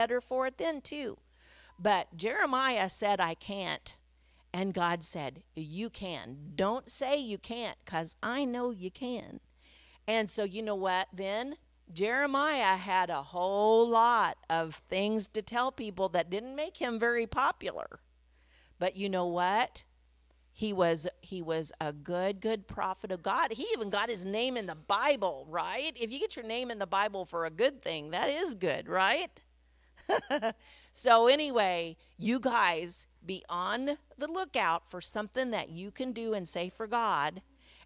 better for it then, too. But Jeremiah said, I can't. And God said, You can. Don't say you can't, because I know you can. And so, you know what? Then Jeremiah had a whole lot of things to tell people that didn't make him very popular. But you know what? He was he was a good good prophet of God. He even got his name in the Bible, right? If you get your name in the Bible for a good thing, that is good, right? so anyway, you guys be on the lookout for something that you can do and say for God.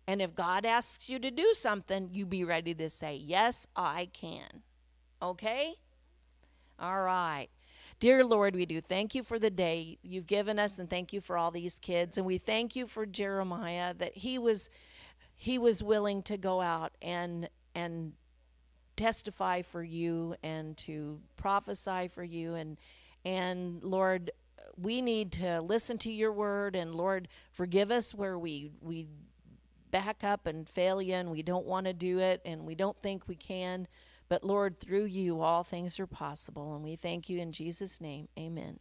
And if God asks you to do something, you be ready to say, Yes, I can. Okay? All right. Dear Lord, we do thank you for the day you've given us and thank you for all these kids. And we thank you for Jeremiah that he was he was willing to go out and and testify for you and to prophesy for you. And and Lord we need to listen to your word. And Lord forgive us where we we back up and fail you and we don't want to do it and we don't think we can. But Lord through you all things are possible. And we thank you in Jesus name. Amen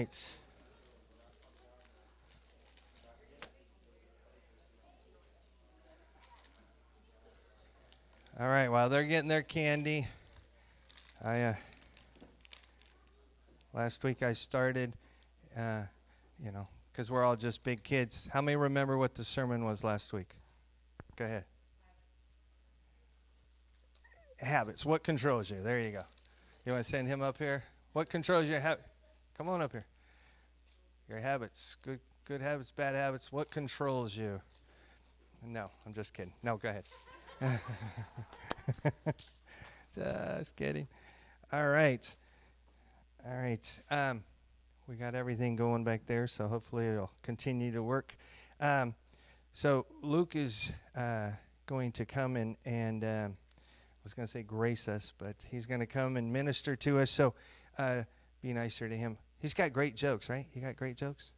All right. All right, while they're getting their candy, I uh, last week I started, uh, you know, because we're all just big kids. How many remember what the sermon was last week? Go ahead. Habits. What controls you? There you go. You want to send him up here? What controls your habit? Come on up here. Your habits, good good habits, bad habits. What controls you? No, I'm just kidding. No, go ahead. just kidding. All right. All right. Um, we got everything going back there, so hopefully it'll continue to work. Um, so Luke is uh, going to come and and um, I was going to say grace us, but he's going to come and minister to us. So uh, be nicer to him. He's got great jokes, right? You got great jokes?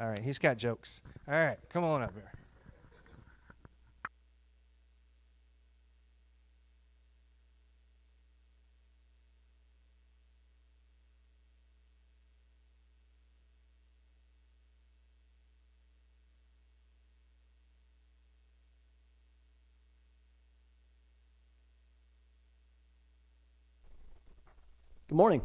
All right, he's got jokes. All right, come on up here. Good morning.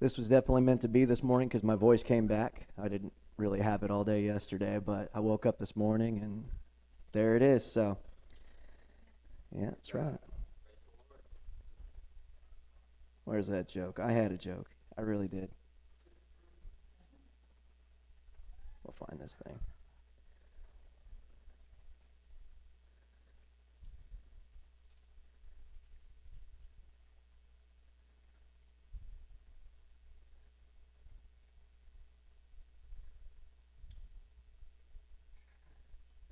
This was definitely meant to be this morning because my voice came back. I didn't really have it all day yesterday, but I woke up this morning and there it is. So, yeah, that's right. Where's that joke? I had a joke. I really did. We'll find this thing.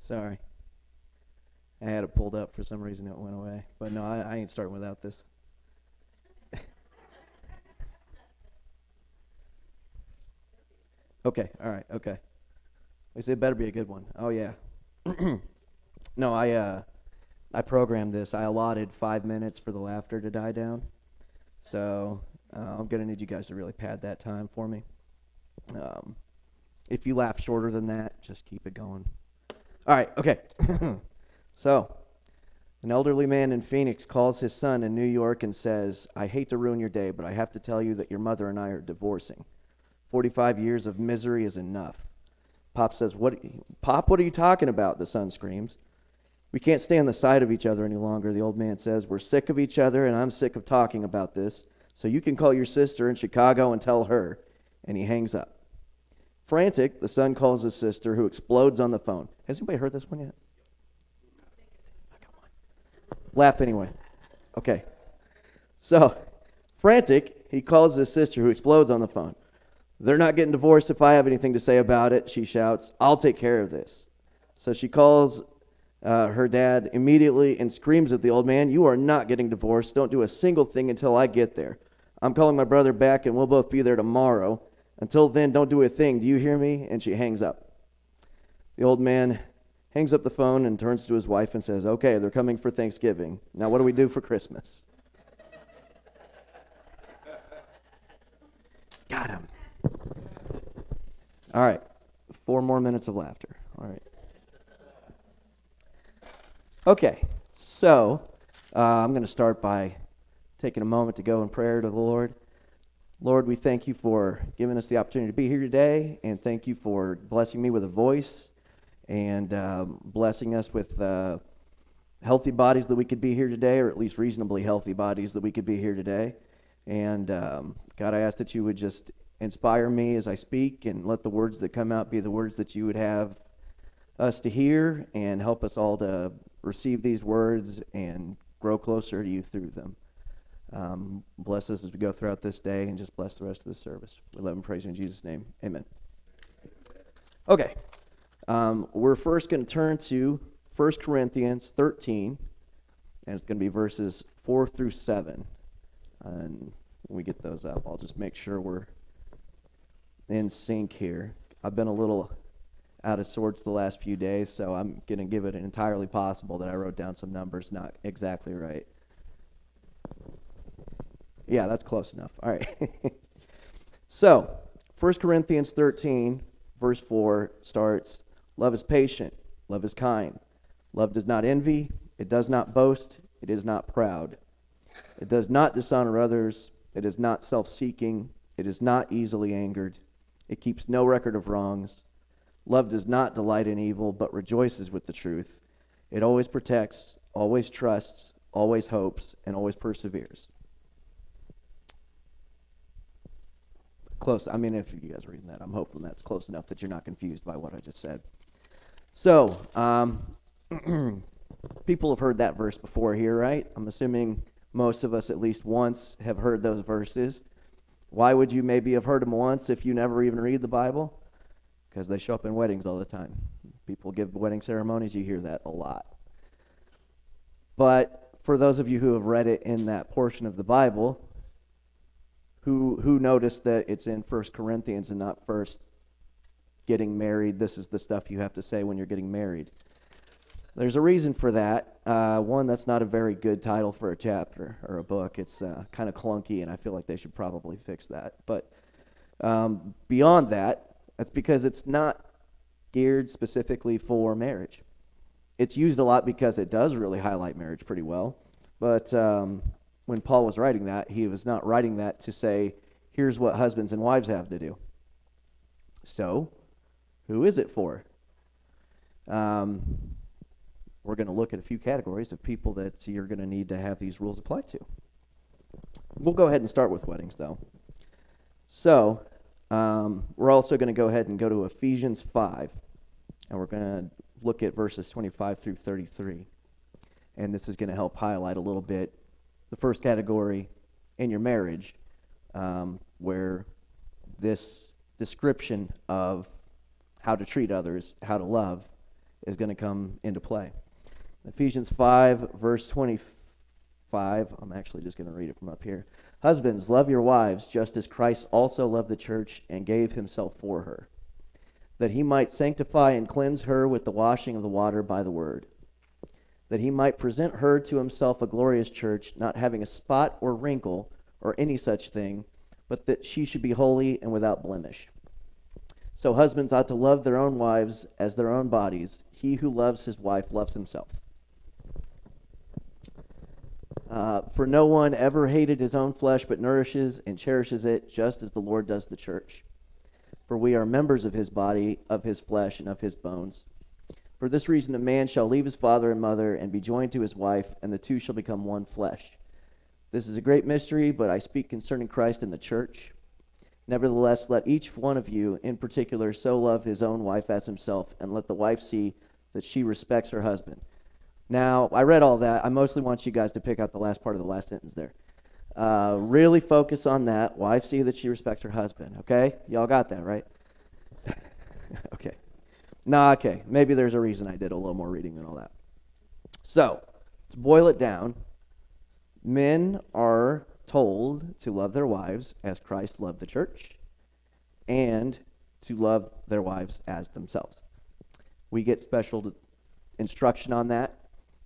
Sorry. I had it pulled up for some reason. It went away. But no, I, I ain't starting without this. okay. All right. Okay. I said it better be a good one. Oh yeah. no, I uh, I programmed this. I allotted five minutes for the laughter to die down. So uh, I'm gonna need you guys to really pad that time for me. Um, if you laugh shorter than that, just keep it going. All right, okay. so, an elderly man in Phoenix calls his son in New York and says, I hate to ruin your day, but I have to tell you that your mother and I are divorcing. 45 years of misery is enough. Pop says, "What, Pop? What are you talking about?" The son screams. We can't stay on the side of each other any longer. The old man says, "We're sick of each other, and I'm sick of talking about this. So you can call your sister in Chicago and tell her." And he hangs up. Frantic, the son calls his sister, who explodes on the phone. Has anybody heard this one yet? Laugh anyway. Okay. So, frantic, he calls his sister, who explodes on the phone. They're not getting divorced if I have anything to say about it, she shouts. I'll take care of this. So she calls uh, her dad immediately and screams at the old man, You are not getting divorced. Don't do a single thing until I get there. I'm calling my brother back and we'll both be there tomorrow. Until then, don't do a thing. Do you hear me? And she hangs up. The old man hangs up the phone and turns to his wife and says, Okay, they're coming for Thanksgiving. Now, what do we do for Christmas? Got him. All right. Four more minutes of laughter. All right. Okay. So, uh, I'm going to start by taking a moment to go in prayer to the Lord. Lord, we thank you for giving us the opportunity to be here today, and thank you for blessing me with a voice and um, blessing us with uh, healthy bodies that we could be here today, or at least reasonably healthy bodies that we could be here today. And um, God, I ask that you would just inspire me as I speak and let the words that come out be the words that you would have us to hear and help us all to receive these words and grow closer to you through them. Um, bless us as we go throughout this day and just bless the rest of the service. We love and praise you in Jesus' name. Amen. Okay. Um, we're first going to turn to 1 Corinthians 13, and it's going to be verses 4 through 7. And when we get those up, I'll just make sure we're in sync here. I've been a little out of sorts the last few days, so I'm going to give it an entirely possible that I wrote down some numbers not exactly right. Yeah, that's close enough. All right. so, 1 Corinthians 13, verse 4 starts Love is patient, love is kind. Love does not envy, it does not boast, it is not proud. It does not dishonor others, it is not self seeking, it is not easily angered, it keeps no record of wrongs. Love does not delight in evil, but rejoices with the truth. It always protects, always trusts, always hopes, and always perseveres. Close. I mean, if you guys are reading that, I'm hoping that's close enough that you're not confused by what I just said. So, um, people have heard that verse before here, right? I'm assuming most of us at least once have heard those verses. Why would you maybe have heard them once if you never even read the Bible? Because they show up in weddings all the time. People give wedding ceremonies, you hear that a lot. But for those of you who have read it in that portion of the Bible, who who noticed that it's in First Corinthians and not first getting married. This is the stuff you have to say when you're getting married. There's a reason for that. Uh, one, that's not a very good title for a chapter or a book. It's uh, kind of clunky, and I feel like they should probably fix that. But um, beyond that, that's because it's not geared specifically for marriage. It's used a lot because it does really highlight marriage pretty well. But um, when Paul was writing that, he was not writing that to say, here's what husbands and wives have to do. So, who is it for? Um, we're going to look at a few categories of people that you're going to need to have these rules apply to. We'll go ahead and start with weddings, though. So, um, we're also going to go ahead and go to Ephesians 5, and we're going to look at verses 25 through 33. And this is going to help highlight a little bit the first category in your marriage, um, where this description of how to treat others, how to love, is going to come into play. Ephesians 5, verse 25. I'm actually just going to read it from up here. Husbands, love your wives, just as Christ also loved the church and gave himself for her, that he might sanctify and cleanse her with the washing of the water by the word that he might present her to himself a glorious church, not having a spot or wrinkle or any such thing, but that she should be holy and without blemish. So husbands ought to love their own wives as their own bodies. He who loves his wife loves himself. Uh, for no one ever hated his own flesh, but nourishes and cherishes it, just as the Lord does the church. for we are members of his body, of his flesh, and of his bones. For this reason, a man shall leave his father and mother and be joined to his wife, and the two shall become one flesh. This is a great mystery, but I speak concerning Christ and the church. Nevertheless, let each one of you in particular so love his own wife as himself, and let the wife see that she respects her husband. Now, I read all that. I mostly want you guys to pick out the last part of the last sentence there. Uh, really focus on that. Wife see that she respects her husband. Okay? Y'all got that, right? okay. Nah, okay. Maybe there's a reason I did a little more reading than all that. So, to boil it down, men are told to love their wives as Christ loved the church and to love their wives as themselves. We get special instruction on that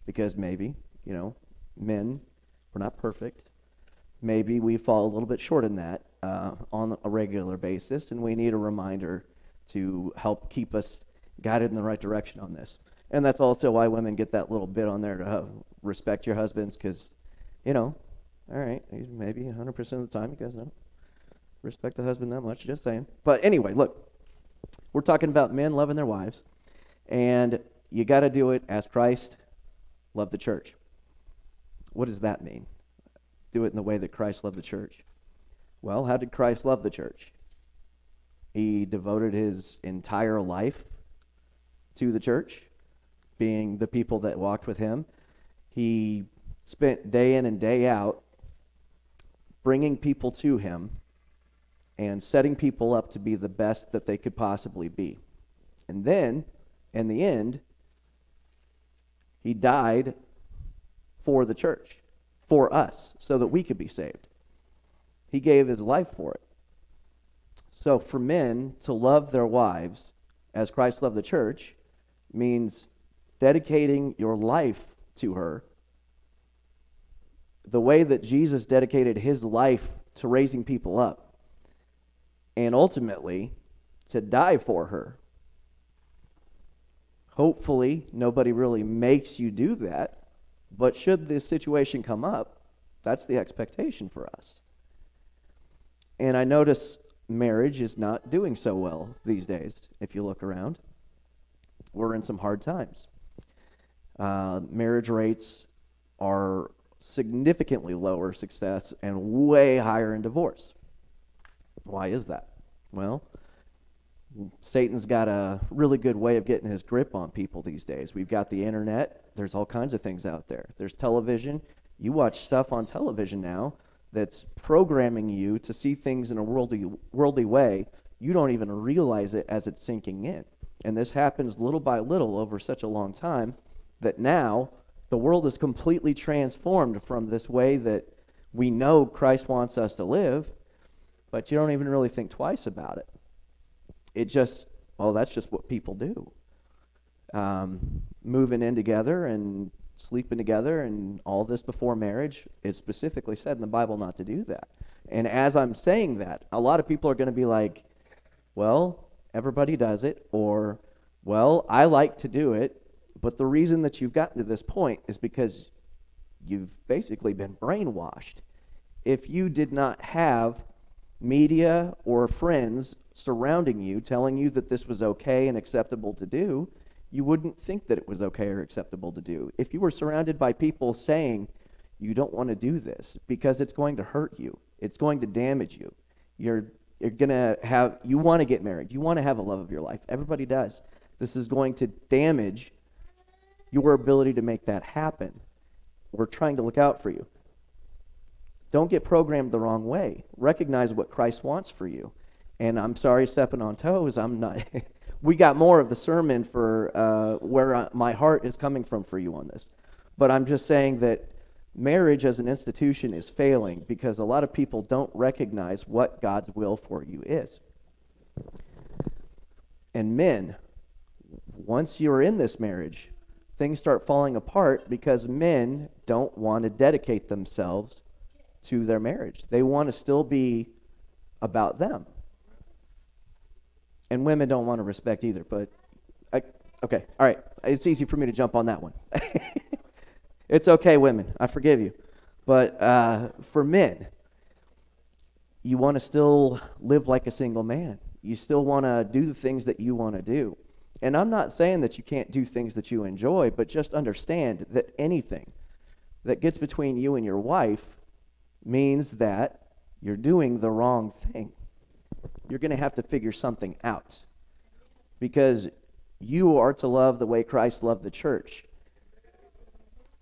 because maybe, you know, men, we're not perfect. Maybe we fall a little bit short in that uh, on a regular basis, and we need a reminder to help keep us guided in the right direction on this. And that's also why women get that little bit on there to uh, respect your husbands, because, you know, all right, maybe 100% of the time you guys don't respect the husband that much, just saying. But anyway, look, we're talking about men loving their wives, and you got to do it as Christ loved the church. What does that mean? Do it in the way that Christ loved the church. Well, how did Christ love the church? He devoted his entire life to the church, being the people that walked with him. He spent day in and day out bringing people to him and setting people up to be the best that they could possibly be. And then, in the end, he died for the church, for us, so that we could be saved. He gave his life for it. So, for men to love their wives as Christ loved the church means dedicating your life to her the way that Jesus dedicated his life to raising people up and ultimately to die for her. Hopefully, nobody really makes you do that, but should this situation come up, that's the expectation for us. And I notice marriage is not doing so well these days, if you look around. We're in some hard times. Uh, marriage rates are significantly lower success and way higher in divorce. Why is that? Well, Satan's got a really good way of getting his grip on people these days. We've got the internet, there's all kinds of things out there. There's television. You watch stuff on television now that's programming you to see things in a worldly, worldly way. You don't even realize it as it's sinking in. And this happens little by little over such a long time that now the world is completely transformed from this way that we know Christ wants us to live, but you don't even really think twice about it. It just, well, that's just what people do. Um, moving in together and sleeping together and all this before marriage is specifically said in the Bible not to do that. And as I'm saying that, a lot of people are going to be like, well, everybody does it, or, well, I like to do it, but the reason that you've gotten to this point is because you've basically been brainwashed. If you did not have media or friends surrounding you telling you that this was okay and acceptable to do, you wouldn't think that it was okay or acceptable to do. If you were surrounded by people saying, you don't want to do this because it's going to hurt you, it's going to damage you, you're, you're going to have, you want to get married, you want to have a love of your life. Everybody does. This is going to damage your ability to make that happen. We're trying to look out for you. Don't get programmed the wrong way. Recognize what Christ wants for you. And I'm sorry, stepping on toes. I'm not. we got more of the sermon for uh, where uh, my heart is coming from for you on this. But I'm just saying that marriage as an institution is failing because a lot of people don't recognize what God's will for you is. And men, once you're in this marriage, things start falling apart because men don't want to dedicate themselves to their marriage. They want to still be about them. And women don't want to respect either, but I, okay, all right. It's easy for me to jump on that one. it's okay, women. I forgive you. But uh, for men, you want to still live like a single man. You still want to do the things that you want to do. And I'm not saying that you can't do things that you enjoy, but just understand that anything that gets between you and your wife means that you're doing the wrong thing. You're going to have to figure something out because you are to love the way Christ loved the church.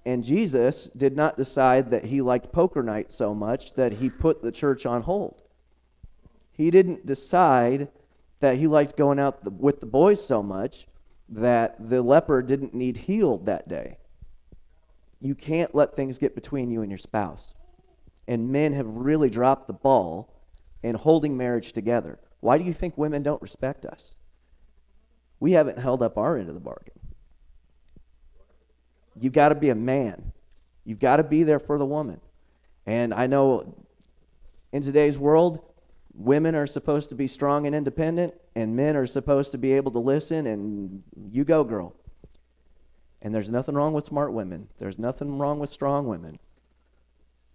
And Jesus did not decide that he liked poker night so much that he put the church on hold. He didn't decide that he liked going out the, with the boys so much that the leper didn't need healed that day. You can't let things get between you and your spouse. And men have really dropped the ball in holding marriage together. Why do you think women don't respect us? We haven't held up our end of the bargain. You've got to be a man. You've got to be there for the woman. And I know in today's world, women are supposed to be strong and independent, and men are supposed to be able to listen, and you go, girl. And there's nothing wrong with smart women, there's nothing wrong with strong women.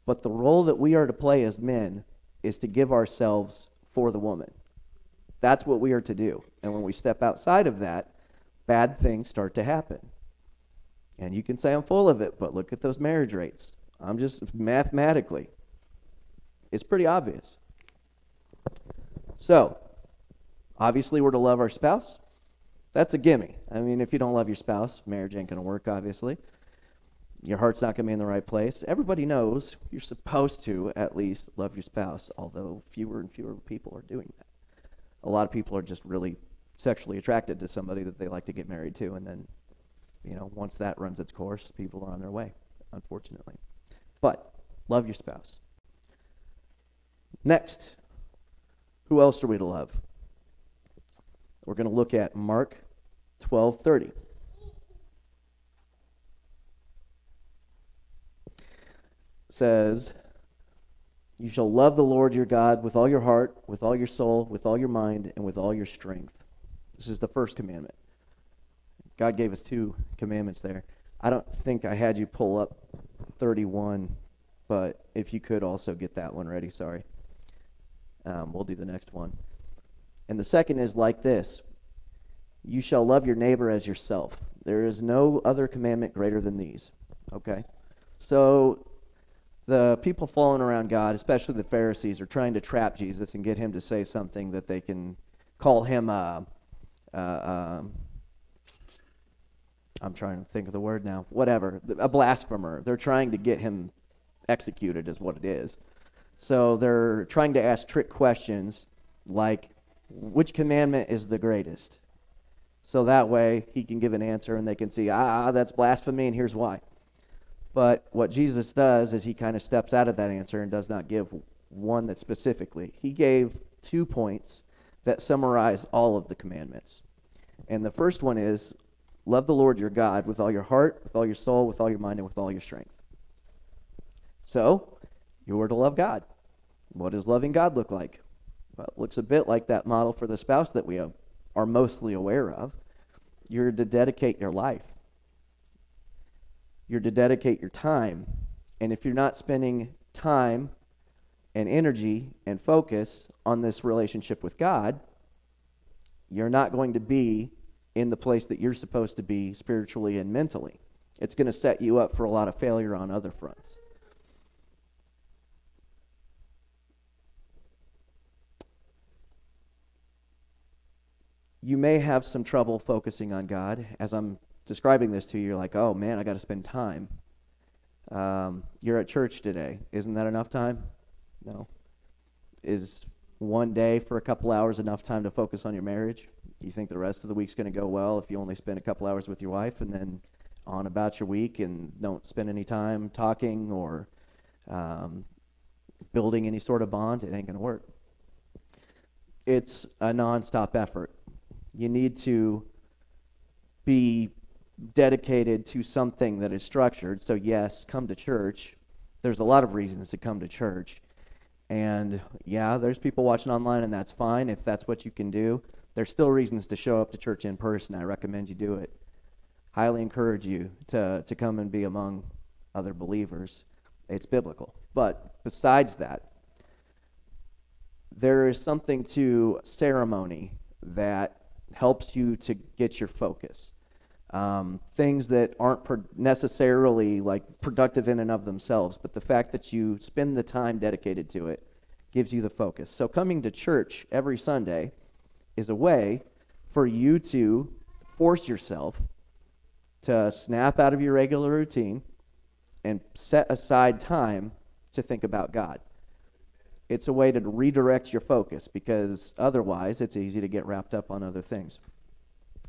But the role that we are to play as men is to give ourselves for the woman. That's what we are to do. And when we step outside of that, bad things start to happen. And you can say I'm full of it, but look at those marriage rates. I'm just mathematically. It's pretty obvious. So, obviously, we're to love our spouse. That's a gimme. I mean, if you don't love your spouse, marriage ain't going to work, obviously. Your heart's not going to be in the right place. Everybody knows you're supposed to, at least, love your spouse, although fewer and fewer people are doing that. A lot of people are just really sexually attracted to somebody that they like to get married to, and then, you know, once that runs its course, people are on their way, unfortunately. But love your spouse. Next, who else are we to love? We're going to look at Mark 12:30. says, You shall love the Lord your God with all your heart, with all your soul, with all your mind, and with all your strength. This is the first commandment. God gave us two commandments there. I don't think I had you pull up 31, but if you could also get that one ready, sorry. Um, we'll do the next one. And the second is like this You shall love your neighbor as yourself. There is no other commandment greater than these. Okay? So the people following around God, especially the Pharisees, are trying to trap Jesus and get him to say something that they can call him a. Uh, uh, um, I'm trying to think of the word now. Whatever, a blasphemer. They're trying to get him executed, is what it is. So they're trying to ask trick questions like, which commandment is the greatest? So that way he can give an answer and they can see, ah, that's blasphemy, and here's why. But what Jesus does is he kind of steps out of that answer and does not give one that specifically. He gave two points that summarize all of the commandments. And the first one is love the Lord your God with all your heart, with all your soul, with all your mind, and with all your strength. So, you are to love God. What does loving God look like? Well, it looks a bit like that model for the spouse that we are mostly aware of. You're to dedicate your life. You're to dedicate your time. And if you're not spending time and energy and focus on this relationship with God, you're not going to be in the place that you're supposed to be spiritually and mentally. It's going to set you up for a lot of failure on other fronts. you may have some trouble focusing on God. As I'm describing this to you, you're like, oh man, I got to spend time. Um, you're at church today. Isn't that enough time? No. Is one day for a couple hours enough time to focus on your marriage? You think the rest of the week's going to go well if you only spend a couple hours with your wife and then on about your week and don't spend any time talking or um, building any sort of bond? It ain't going to work. It's a nonstop effort you need to be dedicated to something that is structured. So, yes, come to church. There's a lot of reasons to come to church. And yeah, there's people watching online, and that's fine if that's what you can do. There's still reasons to show up to church in person. I recommend you do it. Highly encourage you to, to come and be among other believers. It's biblical. But besides that, there is something to ceremony that helps you to get your focus. Um, things that aren't pro- necessarily like productive in and of themselves, but the fact that you spend the time dedicated to it gives you the focus. So coming to church every Sunday is a way for you to force yourself to snap out of your regular routine and set aside time to think about God. It's a way to redirect your focus because otherwise it's easy to get wrapped up on other things.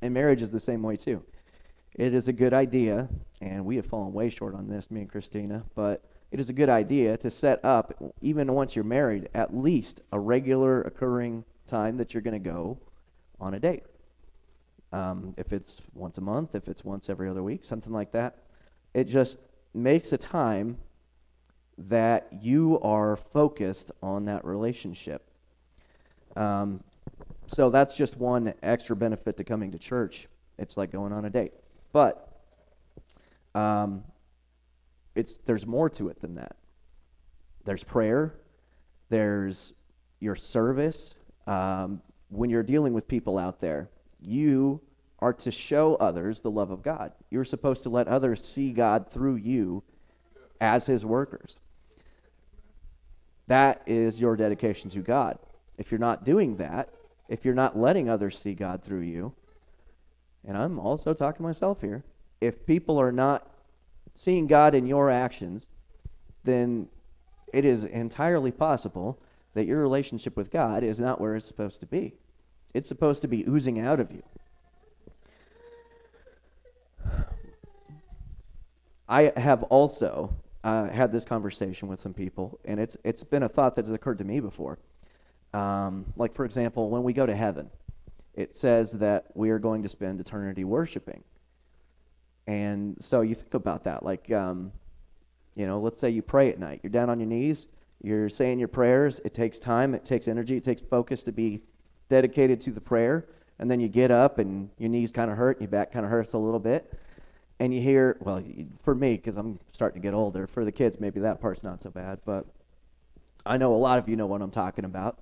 And marriage is the same way too. It is a good idea, and we have fallen way short on this, me and Christina, but it is a good idea to set up, even once you're married, at least a regular occurring time that you're going to go on a date. Um, if it's once a month, if it's once every other week, something like that. It just makes a time that you are focused on that relationship. Um, so that's just one extra benefit to coming to church. It's like going on a date. But um, it's there's more to it than that. There's prayer. There's your service. Um, when you're dealing with people out there, you are to show others the love of God. You're supposed to let others see God through you as his workers. That is your dedication to God. If you're not doing that, if you're not letting others see God through you, and I'm also talking to myself here, if people are not seeing God in your actions, then it is entirely possible that your relationship with God is not where it's supposed to be. It's supposed to be oozing out of you. I have also uh, had this conversation with some people, and it's it's been a thought that's occurred to me before. Um, like for example, when we go to heaven, it says that we are going to spend eternity worshiping. And so you think about that, like, um, you know, let's say you pray at night. You're down on your knees. You're saying your prayers. It takes time. It takes energy. It takes focus to be dedicated to the prayer. And then you get up and your knees kind of hurt your back kind of hurts a little bit and you hear, well, for me, because I'm starting to get older, for the kids, maybe that part's not so bad, but I know a lot of you know what I'm talking about.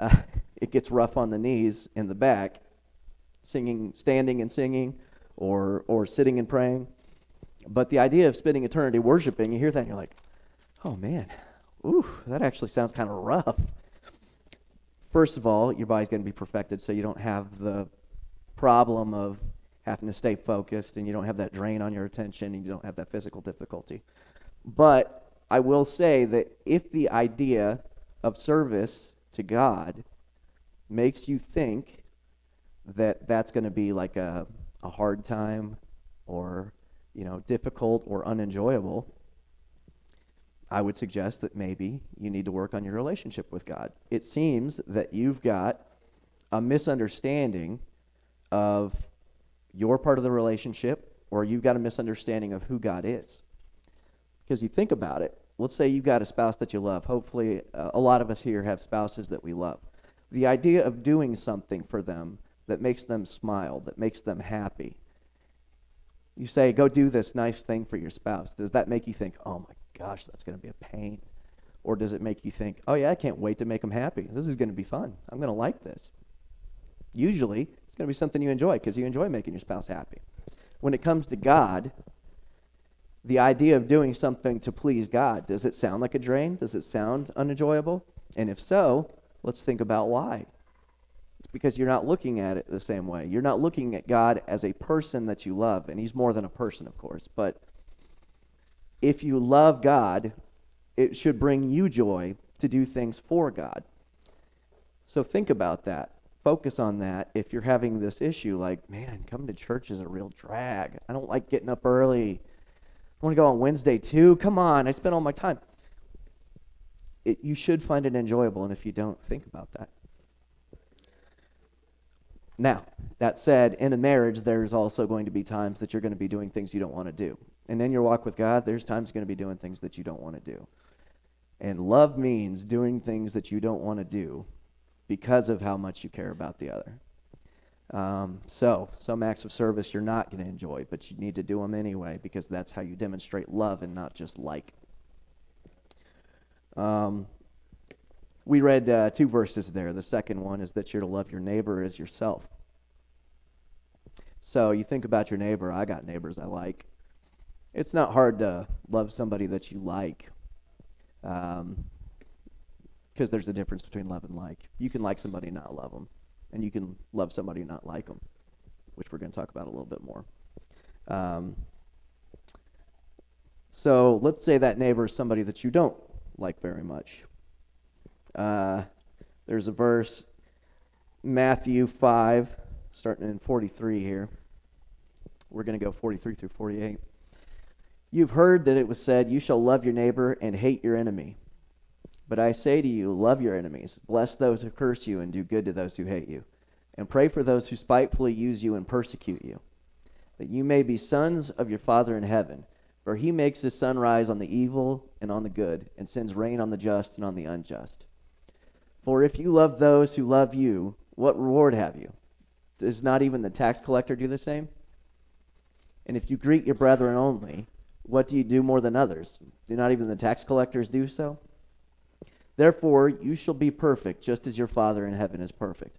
Uh, it gets rough on the knees in the back, singing, standing and singing, or, or sitting and praying. But the idea of spending eternity worshiping, you hear that and you're like, oh man, ooh, that actually sounds kind of rough. First of all, your body's going to be perfected so you don't have the problem of having to stay focused and you don't have that drain on your attention and you don't have that physical difficulty. But I will say that if the idea of service to God makes you think that that's going to be like a, a hard time or you know difficult or unenjoyable i would suggest that maybe you need to work on your relationship with god it seems that you've got a misunderstanding of your part of the relationship or you've got a misunderstanding of who God is. Because you think about it, let's say you've got a spouse that you love. Hopefully, uh, a lot of us here have spouses that we love. The idea of doing something for them that makes them smile, that makes them happy. You say, go do this nice thing for your spouse. Does that make you think, oh my gosh, that's going to be a pain? Or does it make you think, oh yeah, I can't wait to make them happy. This is going to be fun. I'm going to like this. Usually, it's going to be something you enjoy because you enjoy making your spouse happy. When it comes to God, the idea of doing something to please God, does it sound like a drain? Does it sound unenjoyable? And if so, let's think about why. It's because you're not looking at it the same way. You're not looking at God as a person that you love, and He's more than a person, of course. But if you love God, it should bring you joy to do things for God. So think about that focus on that if you're having this issue like, man, coming to church is a real drag. I don't like getting up early. I want to go on Wednesday too. Come on, I spend all my time. It, you should find it enjoyable, and if you don't, think about that. Now, that said, in a marriage, there's also going to be times that you're going to be doing things you don't want to do. And in your walk with God, there's times you're going to be doing things that you don't want to do. And love means doing things that you don't want to do because of how much you care about the other. Um, so, some acts of service you're not going to enjoy, but you need to do them anyway because that's how you demonstrate love and not just like. Um, we read uh, two verses there. The second one is that you're to love your neighbor as yourself. So you think about your neighbor. I got neighbors I like. It's not hard to love somebody that you like. Um, because there's a difference between love and like. You can like somebody and not love them, and you can love somebody and not like them, which we're going to talk about a little bit more. Um, so let's say that neighbor is somebody that you don't like very much. Uh, there's a verse, Matthew 5, starting in 43 here. We're going to go 43 through 48. You've heard that it was said, You shall love your neighbor and hate your enemy. But I say to you, love your enemies, bless those who curse you, and do good to those who hate you. And pray for those who spitefully use you and persecute you, that you may be sons of your Father in heaven. For he makes his sun rise on the evil and on the good, and sends rain on the just and on the unjust. For if you love those who love you, what reward have you? Does not even the tax collector do the same? And if you greet your brethren only, what do you do more than others? Do not even the tax collectors do so? Therefore, you shall be perfect, just as your Father in heaven is perfect.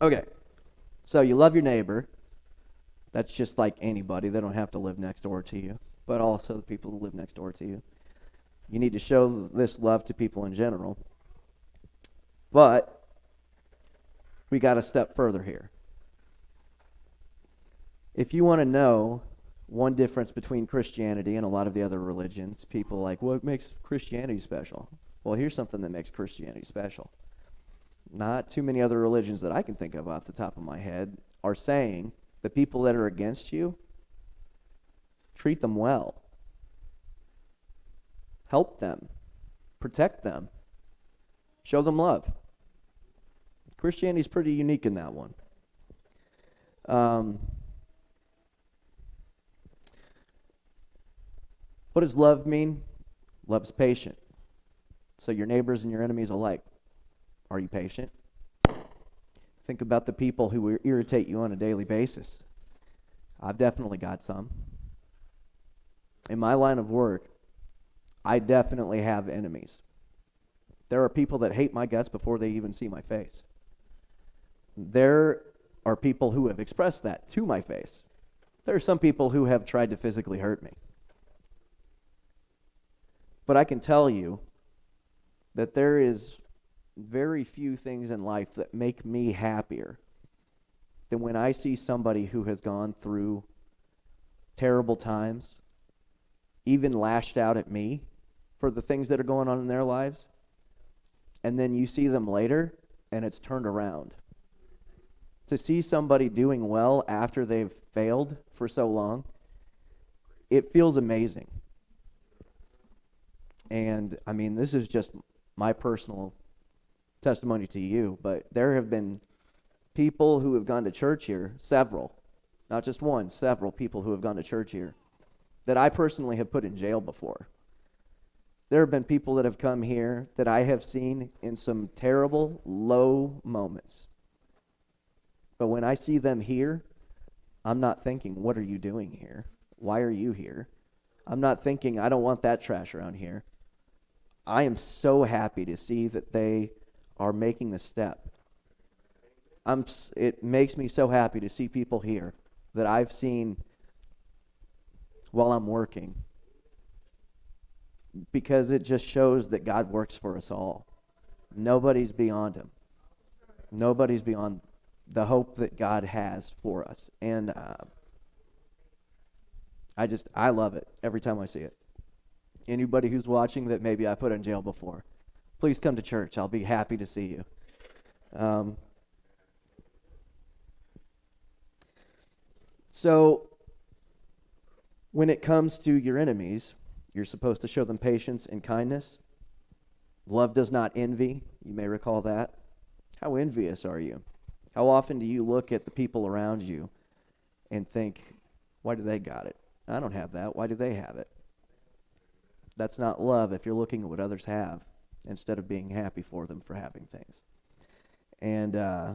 Okay, so you love your neighbor. That's just like anybody. They don't have to live next door to you, but also the people who live next door to you. You need to show this love to people in general. But we got a step further here. If you want to know one difference between Christianity and a lot of the other religions, people like, what makes Christianity special? Well, here's something that makes Christianity special. Not too many other religions that I can think of off the top of my head are saying the people that are against you, treat them well, help them, protect them, show them love. Christianity is pretty unique in that one. Um, what does love mean? Love's patient. So your neighbors and your enemies alike. Are you patient? Think about the people who irritate you on a daily basis. I've definitely got some. In my line of work, I definitely have enemies. There are people that hate my guts before they even see my face. There are people who have expressed that to my face. There are some people who have tried to physically hurt me. But I can tell you that there is very few things in life that make me happier than when I see somebody who has gone through terrible times, even lashed out at me for the things that are going on in their lives, and then you see them later and it's turned around to see somebody doing well after they've failed for so long, it feels amazing. And I mean, this is just my personal testimony to you, but there have been people who have gone to church here, several, not just one, several people who have gone to church here that I personally have put in jail before. There have been people that have come here that I have seen in some terrible, low moments but when I see them here, I'm not thinking, what are you doing here? Why are you here? I'm not thinking, I don't want that trash around here. I am so happy to see that they are making the step. I'm, it makes me so happy to see people here that I've seen while I'm working because it just shows that God works for us all. Nobody's beyond Him. Nobody's beyond the hope that God has for us. And uh, I just, I love it every time I see it. Anybody who's watching that maybe I put in jail before, please come to church. I'll be happy to see you. Um, so, when it comes to your enemies, you're supposed to show them patience and kindness. Love does not envy. You may recall that. How envious are you? How often do you look at the people around you and think, why do they got it? I don't have that. Why do they have it? That's not love if you're looking at what others have instead of being happy for them for having things. And, uh,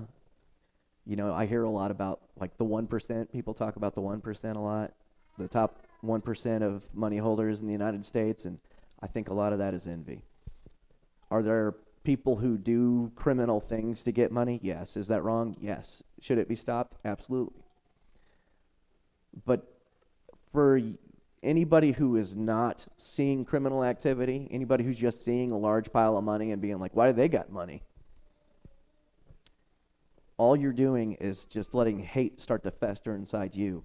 you know, I hear a lot about like the 1%. People talk about the 1% a lot, the top 1% of money holders in the United States. And I think a lot of that is envy. Are there people who do criminal things to get money? Yes. Is that wrong? Yes. Should it be stopped? Absolutely. But for anybody who is not seeing criminal activity, anybody who's just seeing a large pile of money and being like, why do they got money? All you're doing is just letting hate start to fester inside you.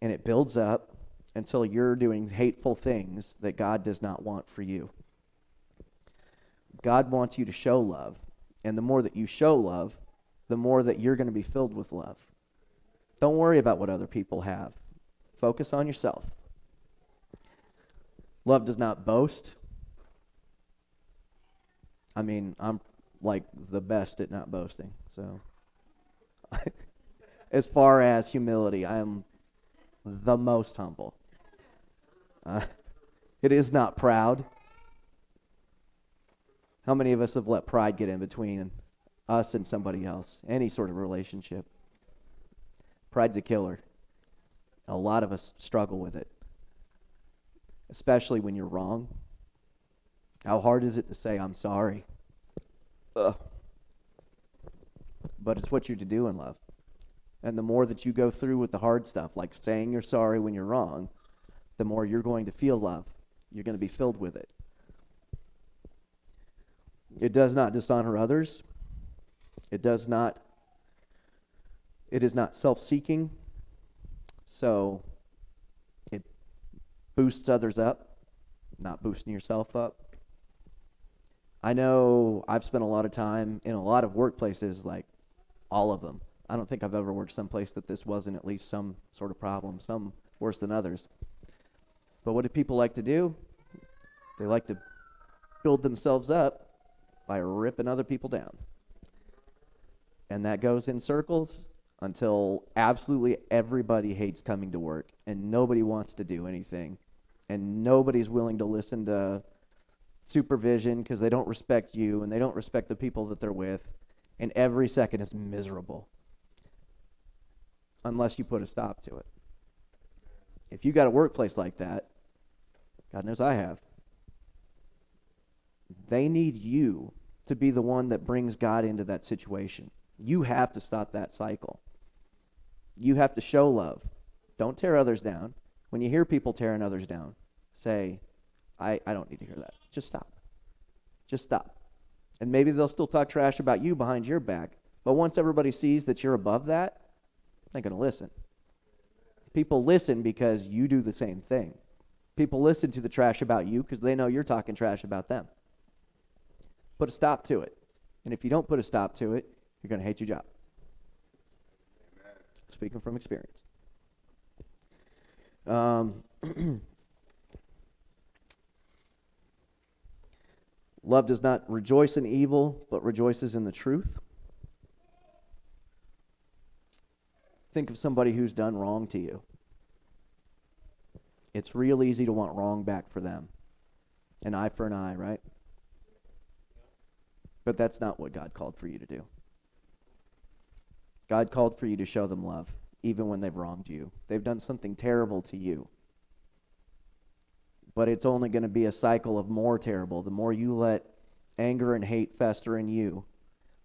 And it builds up until you're doing hateful things that God does not want for you. God wants you to show love. And the more that you show love, the more that you're going to be filled with love. Don't worry about what other people have. Focus on yourself. Love does not boast. I mean, I'm like the best at not boasting. So, as far as humility, I am the most humble. Uh, it is not proud. How many of us have let pride get in between us and somebody else? Any sort of relationship. Pride's a killer. A lot of us struggle with it, especially when you're wrong. How hard is it to say, I'm sorry? Ugh. But it's what you're to do in love. And the more that you go through with the hard stuff, like saying you're sorry when you're wrong, the more you're going to feel love. You're going to be filled with it. It does not dishonor others. It does not it is not self-seeking. So it boosts others up, not boosting yourself up. I know I've spent a lot of time in a lot of workplaces like all of them. I don't think I've ever worked someplace that this wasn't at least some sort of problem, some worse than others. But what do people like to do? They like to build themselves up by ripping other people down. And that goes in circles until absolutely everybody hates coming to work and nobody wants to do anything. And nobody's willing to listen to supervision because they don't respect you and they don't respect the people that they're with. And every second is miserable unless you put a stop to it. If you got a workplace like that, God knows I have. They need you to be the one that brings God into that situation. You have to stop that cycle. You have to show love. Don't tear others down. When you hear people tearing others down, say, I, I don't need to hear that. Just stop. Just stop. And maybe they'll still talk trash about you behind your back. But once everybody sees that you're above that, they're going to listen. People listen because you do the same thing. People listen to the trash about you because they know you're talking trash about them. Put a stop to it. And if you don't put a stop to it, you're going to hate your job. Amen. Speaking from experience. Um, love does not rejoice in evil, but rejoices in the truth. Think of somebody who's done wrong to you it's real easy to want wrong back for them. An eye for an eye, right? But that's not what God called for you to do. God called for you to show them love, even when they've wronged you. They've done something terrible to you. But it's only going to be a cycle of more terrible. The more you let anger and hate fester in you,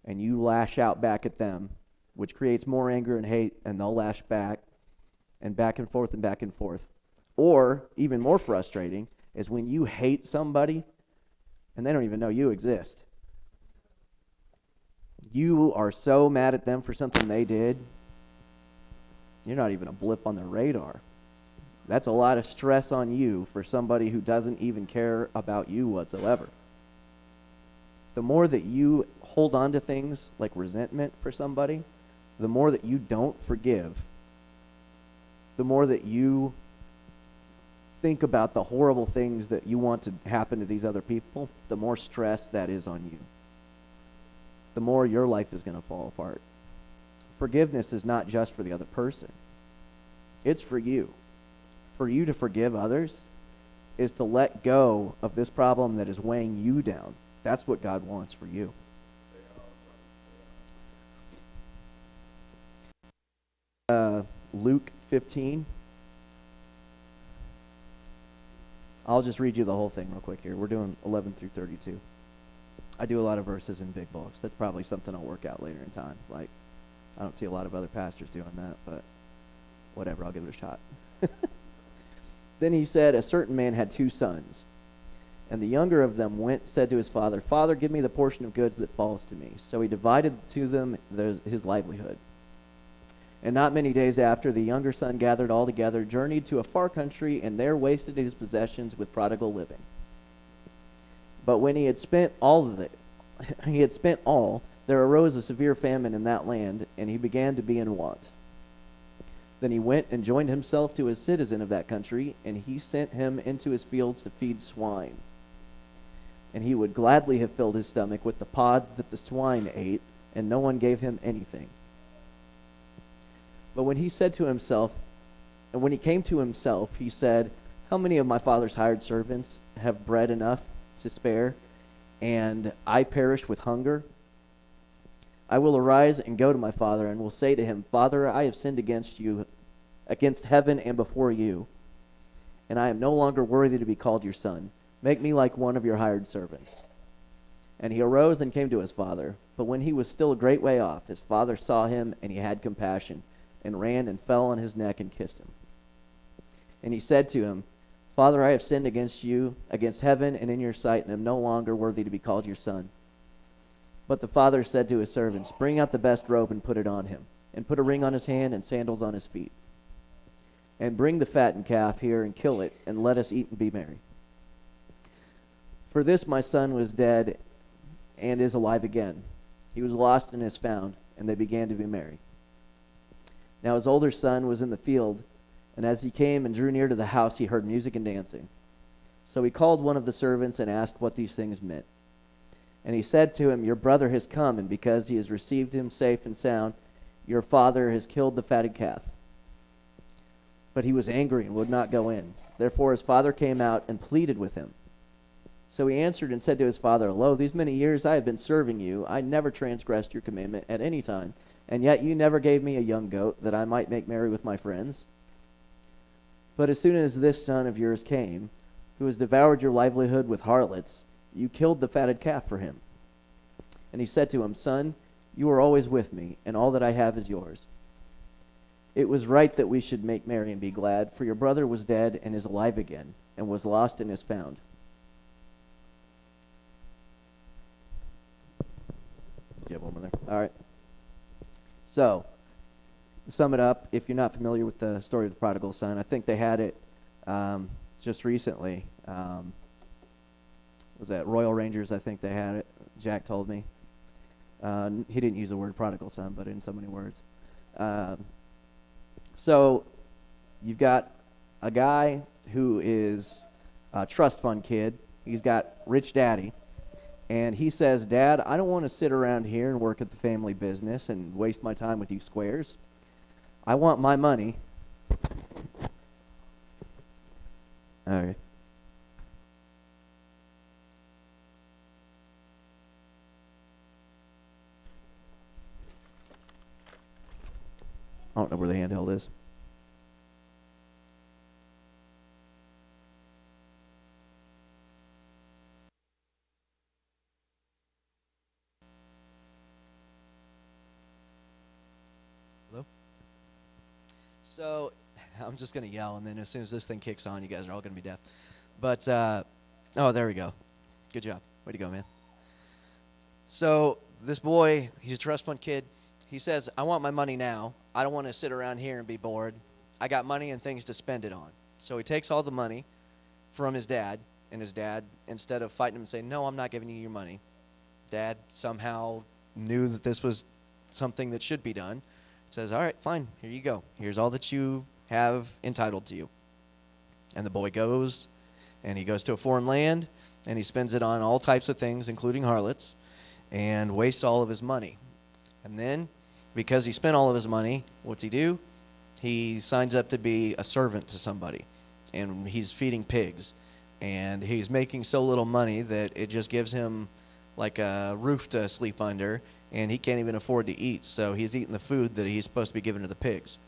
and you lash out back at them, which creates more anger and hate, and they'll lash back, and back and forth and back and forth. Or, even more frustrating, is when you hate somebody and they don't even know you exist. You are so mad at them for something they did, you're not even a blip on their radar. That's a lot of stress on you for somebody who doesn't even care about you whatsoever. The more that you hold on to things like resentment for somebody, the more that you don't forgive, the more that you think about the horrible things that you want to happen to these other people, the more stress that is on you. The more your life is going to fall apart. Forgiveness is not just for the other person, it's for you. For you to forgive others is to let go of this problem that is weighing you down. That's what God wants for you. Uh, Luke 15. I'll just read you the whole thing real quick here. We're doing 11 through 32. I do a lot of verses in big books. That's probably something I'll work out later in time. Like, I don't see a lot of other pastors doing that, but whatever, I'll give it a shot. then he said, A certain man had two sons. And the younger of them went, said to his father, Father, give me the portion of goods that falls to me. So he divided to them his livelihood. And not many days after, the younger son gathered all together, journeyed to a far country, and there wasted his possessions with prodigal living. But when he had spent all it, he had spent all, there arose a severe famine in that land, and he began to be in want. Then he went and joined himself to a citizen of that country, and he sent him into his fields to feed swine. And he would gladly have filled his stomach with the pods that the swine ate, and no one gave him anything. But when he said to himself, and when he came to himself, he said, How many of my father's hired servants have bread enough to spare, and I perish with hunger? I will arise and go to my father, and will say to him, Father, I have sinned against you, against heaven and before you, and I am no longer worthy to be called your son. Make me like one of your hired servants. And he arose and came to his father. But when he was still a great way off, his father saw him, and he had compassion and ran and fell on his neck and kissed him. And he said to him, Father, I have sinned against you, against heaven, and in your sight, and am no longer worthy to be called your son. But the father said to his servants, Bring out the best robe and put it on him, and put a ring on his hand and sandals on his feet. And bring the fattened calf here and kill it, and let us eat and be merry. For this my son was dead and is alive again. He was lost and is found, and they began to be merry. Now his older son was in the field, and as he came and drew near to the house, he heard music and dancing. So he called one of the servants and asked what these things meant. And he said to him, Your brother has come, and because he has received him safe and sound, your father has killed the fatted calf. But he was angry and would not go in. Therefore his father came out and pleaded with him. So he answered and said to his father, Lo, these many years I have been serving you. I never transgressed your commandment at any time and yet you never gave me a young goat that I might make merry with my friends. But as soon as this son of yours came, who has devoured your livelihood with harlots, you killed the fatted calf for him. And he said to him, Son, you are always with me, and all that I have is yours. It was right that we should make merry and be glad, for your brother was dead and is alive again, and was lost and is found. You have one more there? All right. So, to sum it up, if you're not familiar with the story of the prodigal son, I think they had it um, just recently. Um, was that Royal Rangers? I think they had it. Jack told me. Uh, he didn't use the word prodigal son, but in so many words. Um, so, you've got a guy who is a trust fund kid. He's got rich daddy and he says, Dad, I don't want to sit around here and work at the family business and waste my time with you squares. I want my money. All right. I don't know where the handheld is. So I'm just going to yell, and then as soon as this thing kicks on, you guys are all going to be deaf. But, uh, oh, there we go. Good job. Way to go, man. So this boy, he's a trust fund kid. He says, I want my money now. I don't want to sit around here and be bored. I got money and things to spend it on. So he takes all the money from his dad, and his dad, instead of fighting him and saying, No, I'm not giving you your money, dad somehow knew that this was something that should be done says, All right, fine, here you go. Here's all that you have entitled to you. And the boy goes, and he goes to a foreign land, and he spends it on all types of things, including harlots, and wastes all of his money. And then, because he spent all of his money, what's he do? He signs up to be a servant to somebody, and he's feeding pigs. And he's making so little money that it just gives him like a roof to sleep under and he can't even afford to eat. So he's eating the food that he's supposed to be giving to the pigs.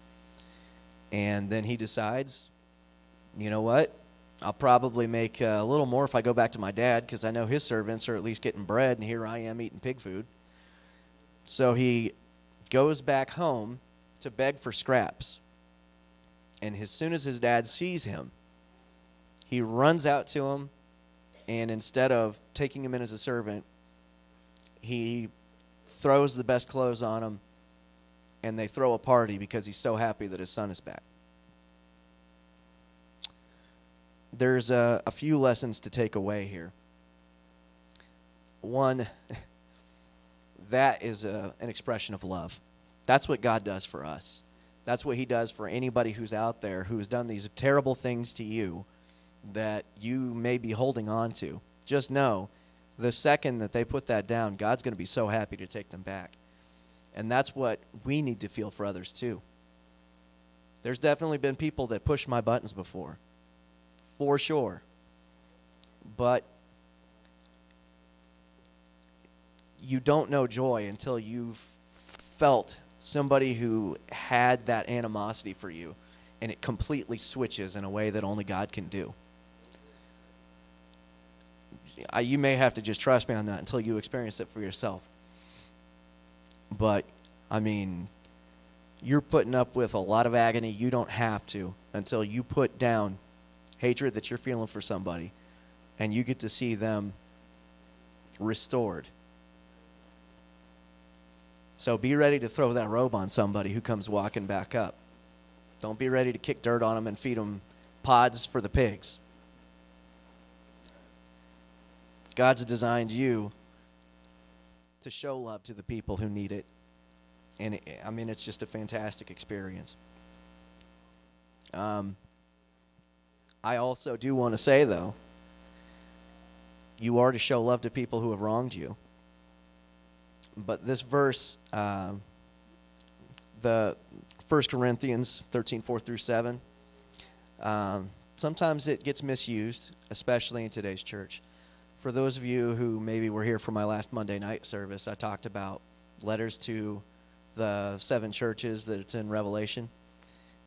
And then he decides, you know what? I'll probably make uh, a little more if I go back to my dad because I know his servants are at least getting bread, and here I am eating pig food. So he goes back home to beg for scraps. And as soon as his dad sees him, he runs out to him, and instead of taking him in as a servant, he throws the best clothes on him, and they throw a party because he's so happy that his son is back. There's a, a few lessons to take away here. One, that is a, an expression of love. That's what God does for us. That's what He does for anybody who's out there who's done these terrible things to you that you may be holding on to. Just know the second that they put that down, God's going to be so happy to take them back. And that's what we need to feel for others too. There's definitely been people that push my buttons before, for sure. But you don't know joy until you've felt somebody who had that animosity for you and it completely switches in a way that only God can do. I, you may have to just trust me on that until you experience it for yourself. But, I mean, you're putting up with a lot of agony you don't have to until you put down hatred that you're feeling for somebody and you get to see them restored. So be ready to throw that robe on somebody who comes walking back up. Don't be ready to kick dirt on them and feed them pods for the pigs. God's designed you to show love to the people who need it. And it, I mean, it's just a fantastic experience. Um, I also do want to say, though, you are to show love to people who have wronged you. But this verse, uh, the 1 Corinthians 13, 4 through 7, um, sometimes it gets misused, especially in today's church. For those of you who maybe were here for my last Monday night service, I talked about letters to the seven churches that it's in Revelation.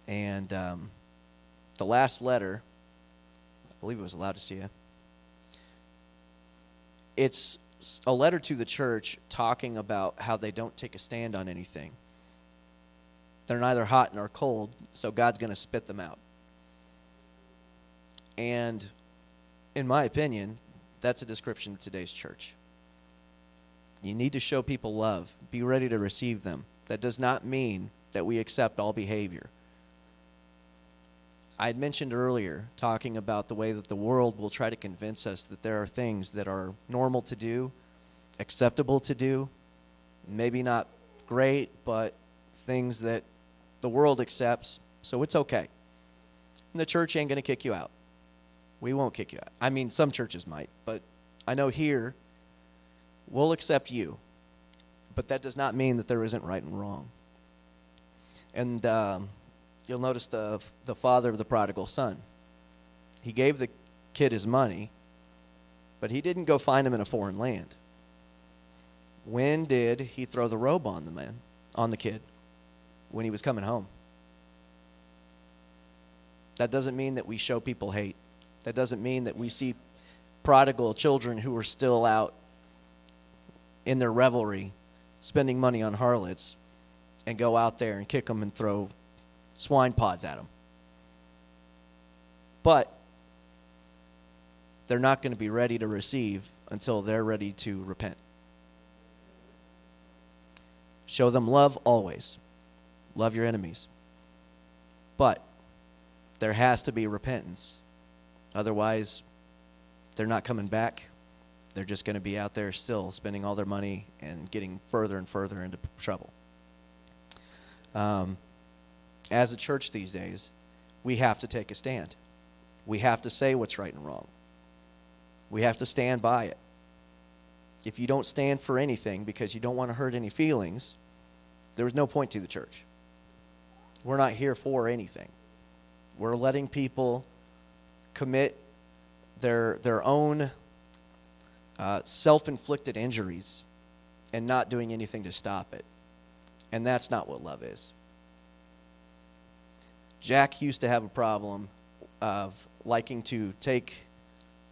And um, the last letter, I believe it was Laodicea, it's a letter to the church talking about how they don't take a stand on anything. They're neither hot nor cold, so God's going to spit them out. And in my opinion, that's a description of today's church. You need to show people love, be ready to receive them. That does not mean that we accept all behavior. I had mentioned earlier, talking about the way that the world will try to convince us that there are things that are normal to do, acceptable to do, maybe not great, but things that the world accepts, so it's okay. And the church ain't going to kick you out. We won't kick you out. I mean, some churches might, but I know here we'll accept you. But that does not mean that there isn't right and wrong. And um, you'll notice the, the father of the prodigal son. He gave the kid his money, but he didn't go find him in a foreign land. When did he throw the robe on the man, on the kid? When he was coming home. That doesn't mean that we show people hate. That doesn't mean that we see prodigal children who are still out in their revelry spending money on harlots and go out there and kick them and throw swine pods at them. But they're not going to be ready to receive until they're ready to repent. Show them love always. Love your enemies. But there has to be repentance. Otherwise, they're not coming back. They're just going to be out there still spending all their money and getting further and further into trouble. Um, as a church these days, we have to take a stand. We have to say what's right and wrong. We have to stand by it. If you don't stand for anything because you don't want to hurt any feelings, there is no point to the church. We're not here for anything. We're letting people commit their, their own uh, self inflicted injuries and not doing anything to stop it. And that's not what love is. Jack used to have a problem of liking to take,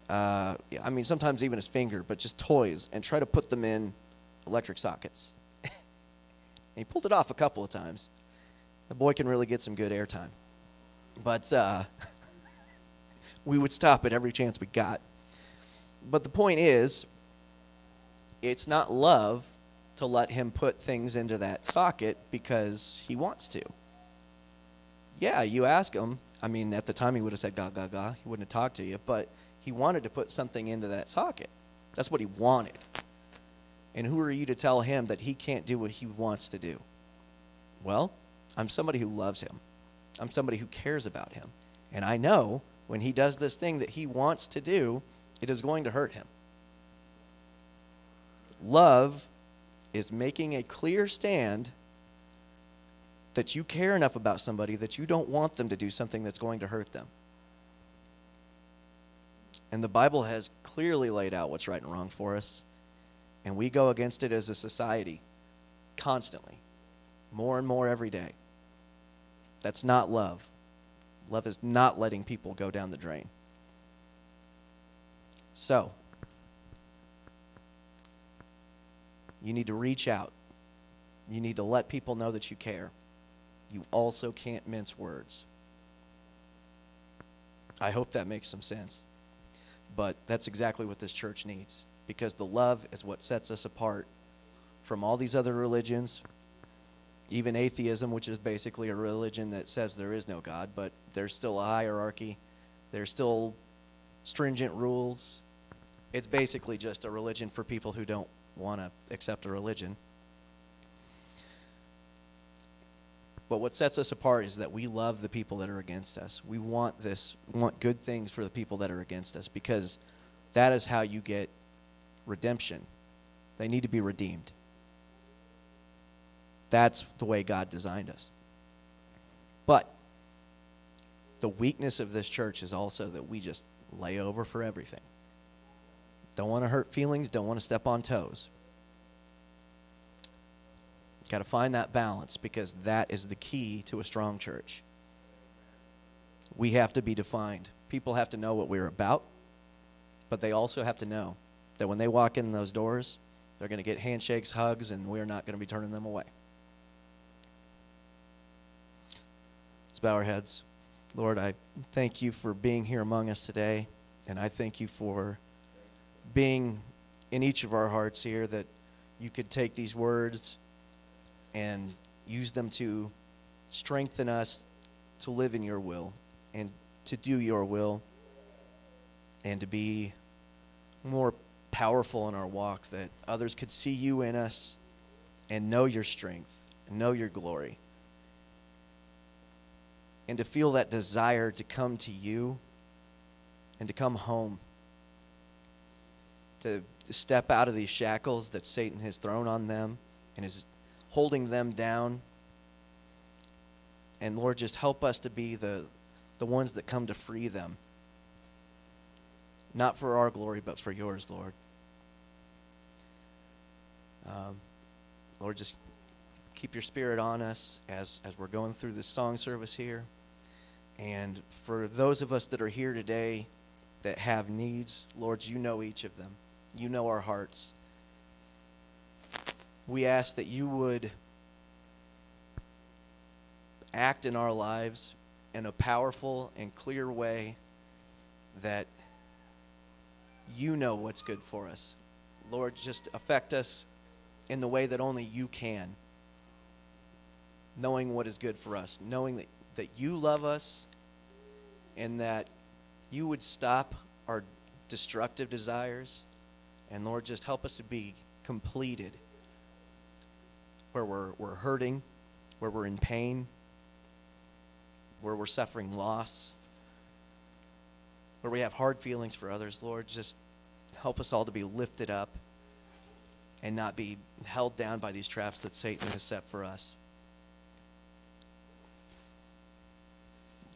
uh, I mean, sometimes even his finger, but just toys, and try to put them in electric sockets. he pulled it off a couple of times. The boy can really get some good airtime. But uh, we would stop at every chance we got. But the point is, it's not love to let him put things into that socket because he wants to. Yeah, you ask him. I mean, at the time he would have said ga ga ga. He wouldn't have talked to you, but he wanted to put something into that socket. That's what he wanted. And who are you to tell him that he can't do what he wants to do? Well, I'm somebody who loves him. I'm somebody who cares about him. And I know when he does this thing that he wants to do, it is going to hurt him. Love is making a clear stand that you care enough about somebody that you don't want them to do something that's going to hurt them. And the Bible has clearly laid out what's right and wrong for us. And we go against it as a society constantly, more and more every day. That's not love. Love is not letting people go down the drain. So, you need to reach out. You need to let people know that you care. You also can't mince words. I hope that makes some sense. But that's exactly what this church needs because the love is what sets us apart from all these other religions, even atheism, which is basically a religion that says there is no God, but there's still a hierarchy, there's still stringent rules. It's basically just a religion for people who don't want to accept a religion. But what sets us apart is that we love the people that are against us. We want this, want good things for the people that are against us because that is how you get redemption. They need to be redeemed. That's the way God designed us. But the weakness of this church is also that we just lay over for everything. Don't want to hurt feelings, don't want to step on toes. Got to find that balance because that is the key to a strong church. We have to be defined. People have to know what we're about, but they also have to know that when they walk in those doors, they're going to get handshakes, hugs, and we're not going to be turning them away. Bow our heads. Lord, I thank you for being here among us today, and I thank you for being in each of our hearts here that you could take these words and use them to strengthen us to live in your will and to do your will and to be more powerful in our walk that others could see you in us and know your strength and know your glory and to feel that desire to come to you and to come home to step out of these shackles that Satan has thrown on them and is holding them down. And Lord, just help us to be the, the ones that come to free them. Not for our glory, but for yours, Lord. Um, Lord, just keep your spirit on us as, as we're going through this song service here. And for those of us that are here today that have needs, Lord, you know each of them. You know our hearts. We ask that you would act in our lives in a powerful and clear way that you know what's good for us. Lord, just affect us in the way that only you can. Knowing what is good for us, knowing that, that you love us and that you would stop our destructive desires and Lord, just help us to be completed where we're, we're hurting, where we're in pain, where we're suffering loss, where we have hard feelings for others. Lord, just help us all to be lifted up and not be held down by these traps that Satan has set for us.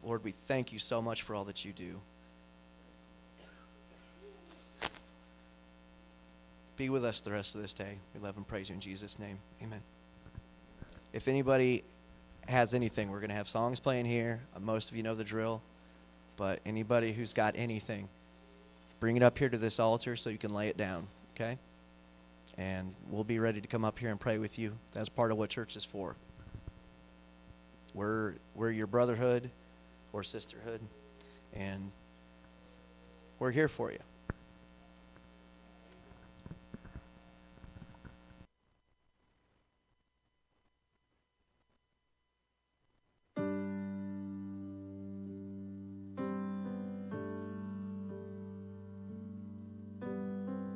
Lord, we thank you so much for all that you do. Be with us the rest of this day. We love and praise you in Jesus' name. Amen. If anybody has anything, we're going to have songs playing here. Uh, most of you know the drill. But anybody who's got anything, bring it up here to this altar so you can lay it down, okay? And we'll be ready to come up here and pray with you. That's part of what church is for. We're we're your brotherhood or sisterhood, and we're here for you.